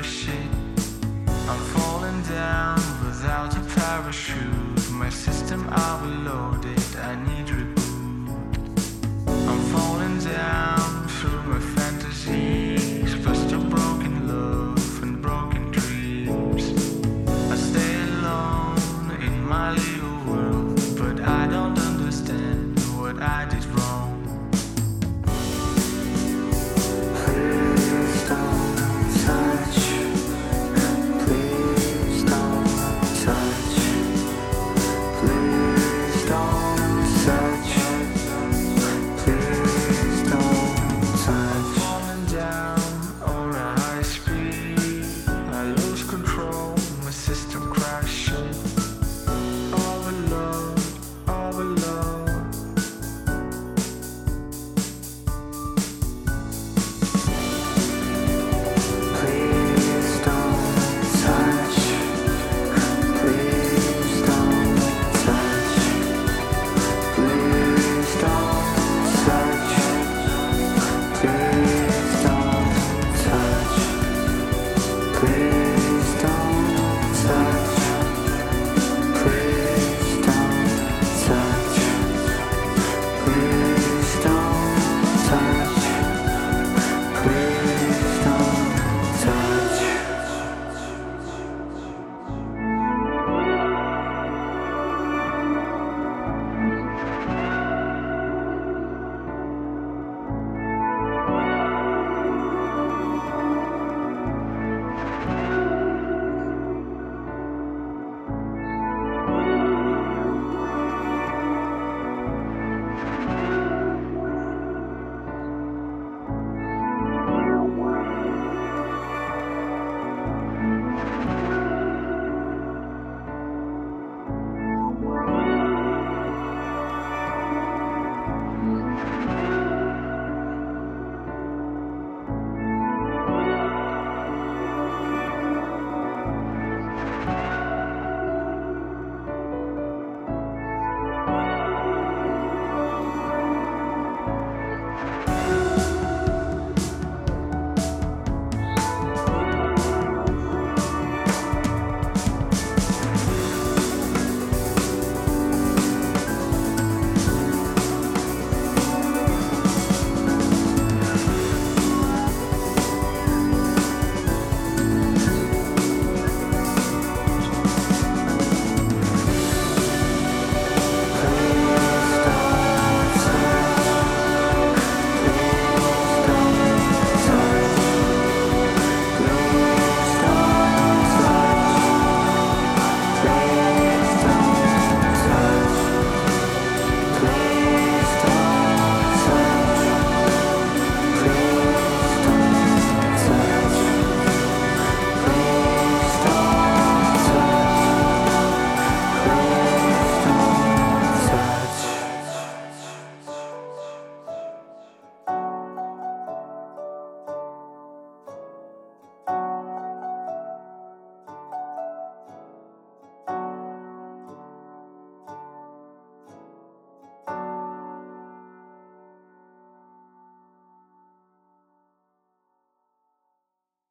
I'm falling down without a parachute. My system overloaded, I need